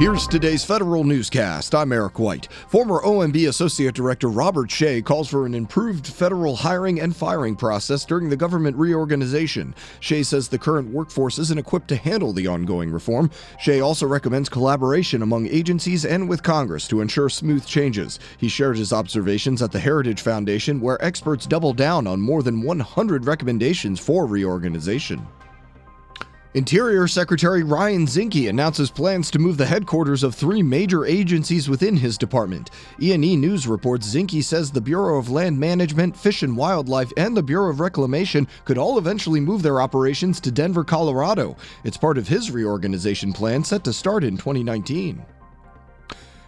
Here's today's federal newscast. I'm Eric White. Former OMB Associate Director Robert Shea calls for an improved federal hiring and firing process during the government reorganization. Shea says the current workforce isn't equipped to handle the ongoing reform. Shea also recommends collaboration among agencies and with Congress to ensure smooth changes. He shared his observations at the Heritage Foundation, where experts double down on more than 100 recommendations for reorganization. Interior Secretary Ryan Zinke announces plans to move the headquarters of three major agencies within his department. E&E News reports Zinke says the Bureau of Land Management, Fish and Wildlife, and the Bureau of Reclamation could all eventually move their operations to Denver, Colorado. It's part of his reorganization plan set to start in 2019.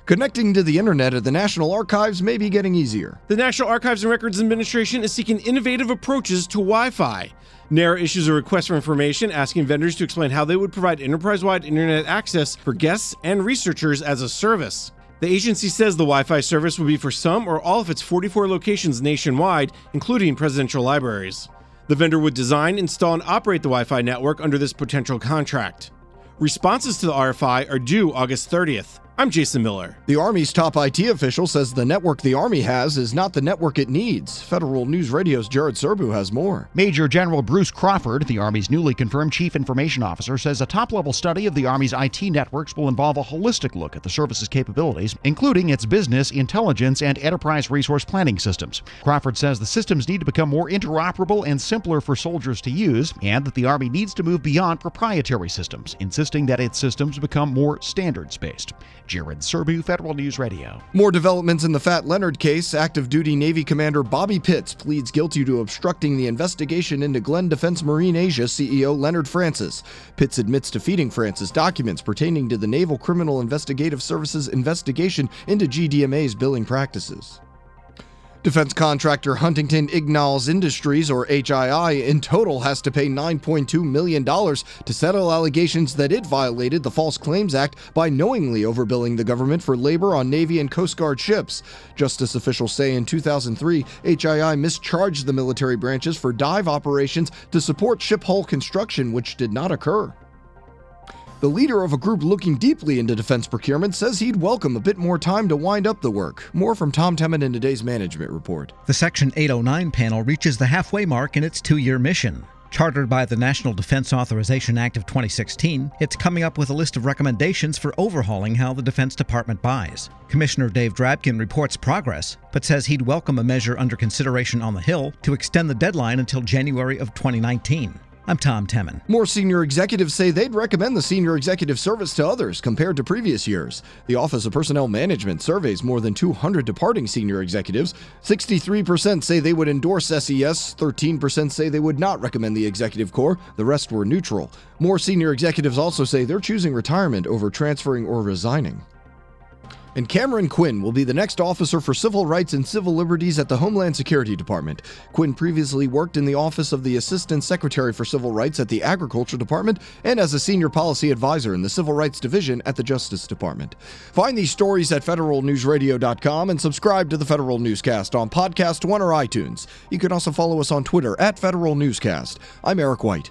Connecting to the internet at the National Archives may be getting easier. The National Archives and Records Administration is seeking innovative approaches to Wi Fi. NARA issues a request for information asking vendors to explain how they would provide enterprise wide internet access for guests and researchers as a service. The agency says the Wi Fi service will be for some or all of its 44 locations nationwide, including presidential libraries. The vendor would design, install, and operate the Wi Fi network under this potential contract. Responses to the RFI are due August 30th. I'm Jason Miller. The Army's top IT official says the network the Army has is not the network it needs. Federal News Radio's Jared Serbu has more. Major General Bruce Crawford, the Army's newly confirmed Chief Information Officer, says a top level study of the Army's IT networks will involve a holistic look at the service's capabilities, including its business, intelligence, and enterprise resource planning systems. Crawford says the systems need to become more interoperable and simpler for soldiers to use, and that the Army needs to move beyond proprietary systems, insisting that its systems become more standards based. Jared Serbu, Federal News Radio. More developments in the Fat Leonard case. Active duty Navy Commander Bobby Pitts pleads guilty to obstructing the investigation into Glenn Defense Marine Asia CEO Leonard Francis. Pitts admits to feeding Francis documents pertaining to the Naval Criminal Investigative Services investigation into GDMA's billing practices. Defense contractor Huntington Ingalls Industries, or HII, in total has to pay $9.2 million to settle allegations that it violated the False Claims Act by knowingly overbilling the government for labor on Navy and Coast Guard ships. Justice officials say in 2003, HII mischarged the military branches for dive operations to support ship hull construction, which did not occur. The leader of a group looking deeply into defense procurement says he'd welcome a bit more time to wind up the work. More from Tom Temin in today's management report. The Section 809 panel reaches the halfway mark in its two year mission. Chartered by the National Defense Authorization Act of 2016, it's coming up with a list of recommendations for overhauling how the Defense Department buys. Commissioner Dave Drabkin reports progress, but says he'd welcome a measure under consideration on the Hill to extend the deadline until January of 2019. I'm Tom Temin. More senior executives say they'd recommend the senior executive service to others compared to previous years. The Office of Personnel Management surveys more than 200 departing senior executives. 63% say they would endorse SES, 13% say they would not recommend the executive corps, the rest were neutral. More senior executives also say they're choosing retirement over transferring or resigning. And Cameron Quinn will be the next officer for civil rights and civil liberties at the Homeland Security Department. Quinn previously worked in the office of the Assistant Secretary for Civil Rights at the Agriculture Department and as a senior policy advisor in the Civil Rights Division at the Justice Department. Find these stories at federalnewsradio.com and subscribe to the Federal Newscast on Podcast One or iTunes. You can also follow us on Twitter at Federal Newscast. I'm Eric White.